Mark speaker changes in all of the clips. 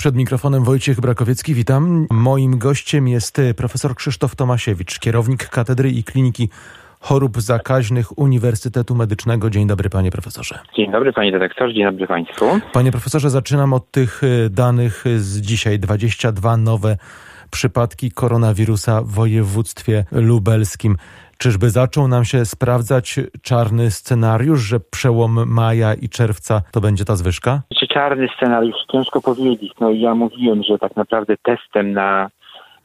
Speaker 1: Przed mikrofonem Wojciech Brakowiecki, witam. Moim gościem jest profesor Krzysztof Tomasiewicz, kierownik Katedry i Kliniki Chorób Zakaźnych Uniwersytetu Medycznego. Dzień dobry, panie profesorze.
Speaker 2: Dzień dobry, panie dyrektorze, dzień dobry państwu.
Speaker 1: Panie profesorze, zaczynam od tych y, danych z dzisiaj. 22 nowe przypadki koronawirusa w województwie lubelskim. Czyżby zaczął nam się sprawdzać czarny scenariusz, że przełom maja i czerwca to będzie ta zwyżka?
Speaker 2: Czarny scenariusz? Ciężko powiedzieć. No ja mówiłem, że tak naprawdę testem na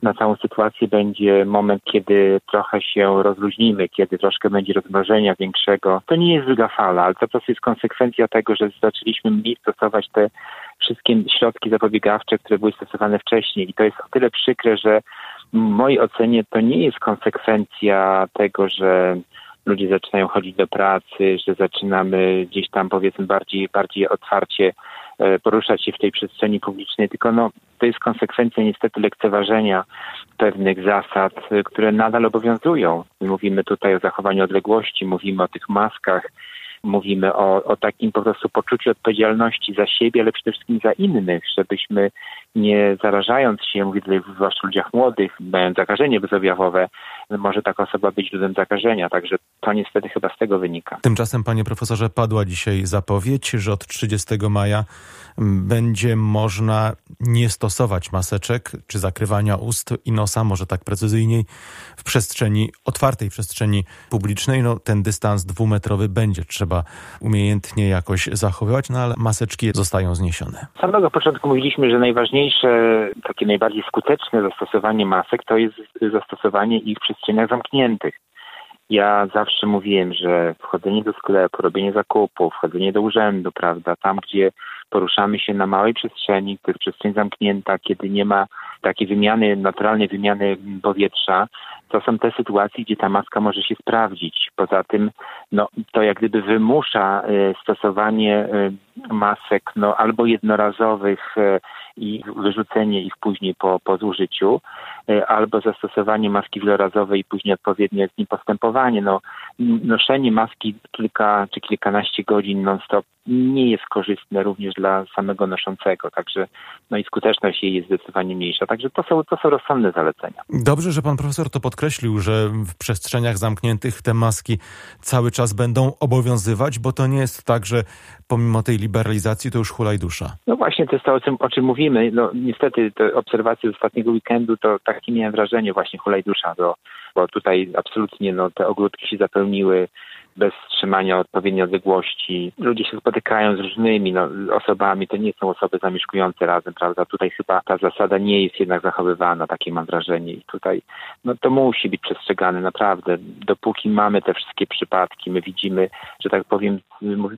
Speaker 2: na całą sytuację będzie moment, kiedy trochę się rozluźnimy, kiedy troszkę będzie rozmrożenia większego. To nie jest druga fala, ale to po prostu jest konsekwencja tego, że zaczęliśmy mniej stosować te wszystkie środki zapobiegawcze, które były stosowane wcześniej. I to jest o tyle przykre, że w mojej ocenie to nie jest konsekwencja tego, że ludzie zaczynają chodzić do pracy, że zaczynamy gdzieś tam powiedzmy bardziej, bardziej otwarcie e, poruszać się w tej przestrzeni publicznej, tylko no, to jest konsekwencja niestety lekceważenia pewnych zasad, e, które nadal obowiązują. Mówimy tutaj o zachowaniu odległości, mówimy o tych maskach, mówimy o, o takim po prostu poczuciu odpowiedzialności za siebie, ale przede wszystkim za innych, żebyśmy nie zarażając się, mówię tutaj zwłaszcza ludziach młodych, mając zakażenie bezobjawowe, może taka osoba być źródłem zakażenia. Także to niestety chyba z tego wynika.
Speaker 1: Tymczasem, panie profesorze, padła dzisiaj zapowiedź, że od 30 maja będzie można nie stosować maseczek czy zakrywania ust i nosa, może tak precyzyjniej, w przestrzeni, otwartej przestrzeni publicznej. No, ten dystans dwumetrowy będzie trzeba umiejętnie jakoś zachowywać, no ale maseczki zostają zniesione.
Speaker 2: Z samego początku mówiliśmy, że najważniejsze, takie najbardziej skuteczne zastosowanie masek to jest zastosowanie ich w przestrzeniach zamkniętych. Ja zawsze mówiłem, że wchodzenie do sklepu, robienie zakupów, wchodzenie do urzędu, prawda, tam gdzie poruszamy się na małej przestrzeni, to jest przestrzeń zamknięta, kiedy nie ma takiej wymiany, naturalnej wymiany powietrza, to są te sytuacje, gdzie ta maska może się sprawdzić. Poza tym, no, to jak gdyby wymusza y, stosowanie y, masek, no, albo jednorazowych y, i wyrzucenie ich później po, po zużyciu, albo zastosowanie maski wielorazowej i później odpowiednie z nim postępowanie. No, noszenie maski kilka czy kilkanaście godzin non-stop nie jest korzystne również dla samego noszącego, także no i skuteczność jej jest zdecydowanie mniejsza. Także to są, to są rozsądne zalecenia.
Speaker 1: Dobrze, że pan profesor to podkreślił, że w przestrzeniach zamkniętych te maski cały czas będą obowiązywać, bo to nie jest tak, że pomimo tej liberalizacji to już hulaj dusza.
Speaker 2: No właśnie, to jest to, o czym, o czym mówimy. No niestety te obserwacje z ostatniego weekendu, to takie miałem wrażenie właśnie hulaj dusza, bo, bo tutaj absolutnie no, te ogródki się zapełniły bez trzymania odpowiedniej odległości. Ludzie się spotykają z różnymi no, osobami, to nie są osoby zamieszkujące razem, prawda? Tutaj chyba ta zasada nie jest jednak zachowywana, takie mam wrażenie. I tutaj no, to musi być przestrzegane naprawdę. Dopóki mamy te wszystkie przypadki, my widzimy, że tak powiem,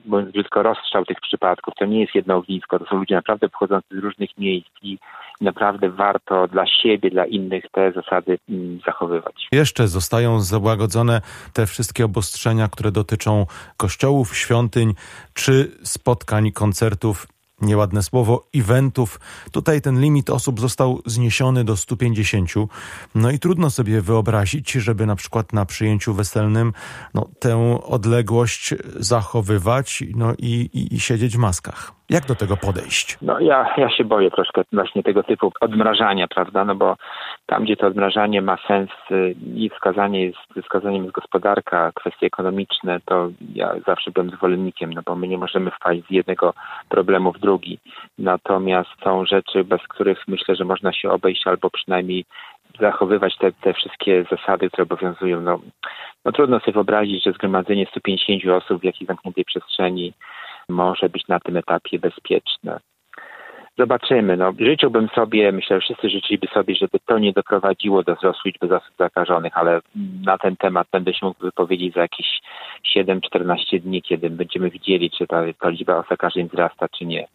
Speaker 2: mówiąc brzydko, rozstrzał tych przypadków. To nie jest jedno ognisko, to są ludzie naprawdę pochodzący z różnych miejsc i naprawdę warto dla siebie, dla innych te zasady mm, zachowywać.
Speaker 1: Jeszcze zostają załagodzone te wszystkie obostrzenia, które dotyczą kościołów, świątyń czy spotkań, koncertów nieładne słowo, eventów. Tutaj ten limit osób został zniesiony do 150. No i trudno sobie wyobrazić, żeby na przykład na przyjęciu weselnym no, tę odległość zachowywać no i, i, i siedzieć w maskach. Jak do tego podejść?
Speaker 2: No ja, ja się boję troszkę właśnie tego typu odmrażania, prawda? No bo tam, gdzie to odmrażanie ma sens y, i wskazanie jest, wskazaniem jest gospodarka, kwestie ekonomiczne, to ja zawsze byłem zwolennikiem, no bo my nie możemy wpaść z jednego problemu w drugi. Natomiast są rzeczy, bez których myślę, że można się obejść albo przynajmniej zachowywać te, te wszystkie zasady, które obowiązują. No, no trudno sobie wyobrazić, że zgromadzenie 150 osób w jakiejś zamkniętej przestrzeni może być na tym etapie bezpieczne. Zobaczymy. No, życzyłbym sobie, myślę, że wszyscy życzyliby sobie, żeby to nie doprowadziło do wzrostu liczby osób zakażonych, ale na ten temat będę się mógł wypowiedzieć za jakieś 7-14 dni, kiedy będziemy widzieli, czy ta, ta liczba zakażeń wzrasta, czy nie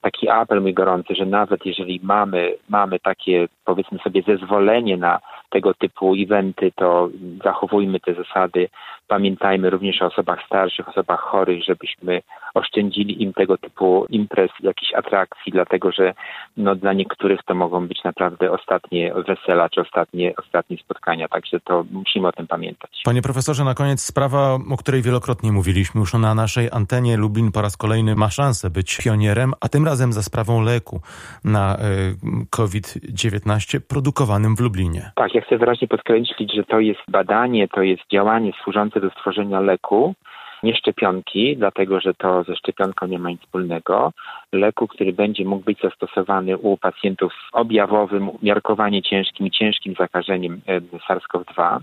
Speaker 2: taki apel mój gorący, że nawet jeżeli mamy, mamy takie, powiedzmy sobie, zezwolenie na tego typu eventy, to zachowujmy te zasady Pamiętajmy również o osobach starszych, osobach chorych, żebyśmy oszczędzili im tego typu imprez, jakichś atrakcji, dlatego że no, dla niektórych to mogą być naprawdę ostatnie wesela czy ostatnie, ostatnie spotkania, także to musimy o tym pamiętać.
Speaker 1: Panie profesorze, na koniec sprawa, o której wielokrotnie mówiliśmy już na naszej antenie. Lublin po raz kolejny ma szansę być pionierem, a tym razem za sprawą leku na y, COVID-19 produkowanym w Lublinie.
Speaker 2: Tak, ja chcę wyraźnie podkreślić, że to jest badanie, to jest działanie służące do stworzenia leku, nie szczepionki, dlatego że to ze szczepionką nie ma nic wspólnego. Leku, który będzie mógł być zastosowany u pacjentów z objawowym, umiarkowanie ciężkim i ciężkim zakażeniem SARS-CoV-2.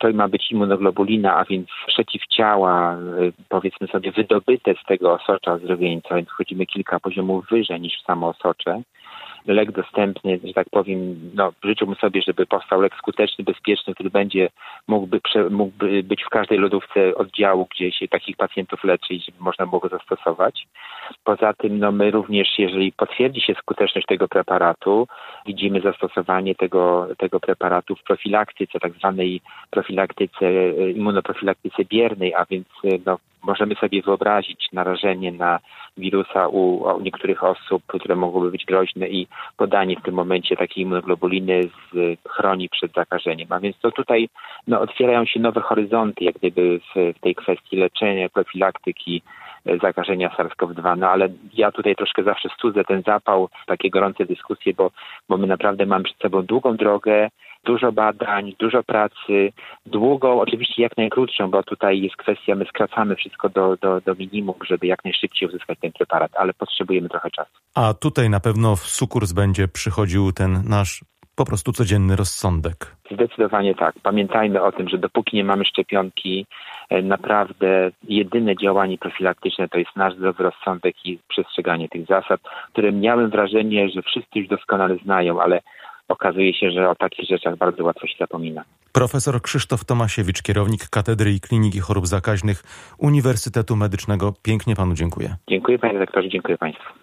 Speaker 2: To ma być immunoglobulina, a więc przeciwciała, powiedzmy sobie, wydobyte z tego osocza ozdrowieńca, więc wchodzimy kilka poziomów wyżej niż samo osocze lek dostępny, że tak powiem, no, życzyłbym sobie, żeby powstał lek skuteczny, bezpieczny, który będzie mógłby, mógłby być w każdej lodówce oddziału, gdzie się takich pacjentów leczy i żeby można było go zastosować. Poza tym, no, my również, jeżeli potwierdzi się skuteczność tego preparatu, widzimy zastosowanie tego, tego preparatu w profilaktyce, tak zwanej profilaktyce, immunoprofilaktyce biernej, a więc no, możemy sobie wyobrazić narażenie na wirusa u, u, niektórych osób, które mogłyby być groźne i podanie w tym momencie takiej immunoglobuliny z, chroni przed zakażeniem. A więc to tutaj no, otwierają się nowe horyzonty, jak gdyby w, w tej kwestii leczenia, profilaktyki e, zakażenia SARS-CoV-2. No ale ja tutaj troszkę zawsze studzę ten zapał, takie gorące dyskusje, bo, bo my naprawdę mamy przed sobą długą drogę, dużo badań, dużo pracy, długą, oczywiście jak najkrótszą, bo tutaj jest kwestia, my skracamy wszystko do, do, do minimum, żeby jak najszybciej uzyskać ten preparat, ale potrzebujemy trochę czasu.
Speaker 1: A tutaj na pewno w sukurs będzie przychodził ten nasz po prostu codzienny rozsądek.
Speaker 2: Zdecydowanie tak. Pamiętajmy o tym, że dopóki nie mamy szczepionki, naprawdę jedyne działanie profilaktyczne to jest nasz zdrowy rozsądek i przestrzeganie tych zasad, które miałem wrażenie, że wszyscy już doskonale znają, ale okazuje się, że o takich rzeczach bardzo łatwo się zapomina.
Speaker 1: Profesor Krzysztof Tomasiewicz, kierownik Katedry i Kliniki Chorób Zakaźnych Uniwersytetu Medycznego. Pięknie panu dziękuję.
Speaker 2: Dziękuję panie redaktorze, dziękuję państwu.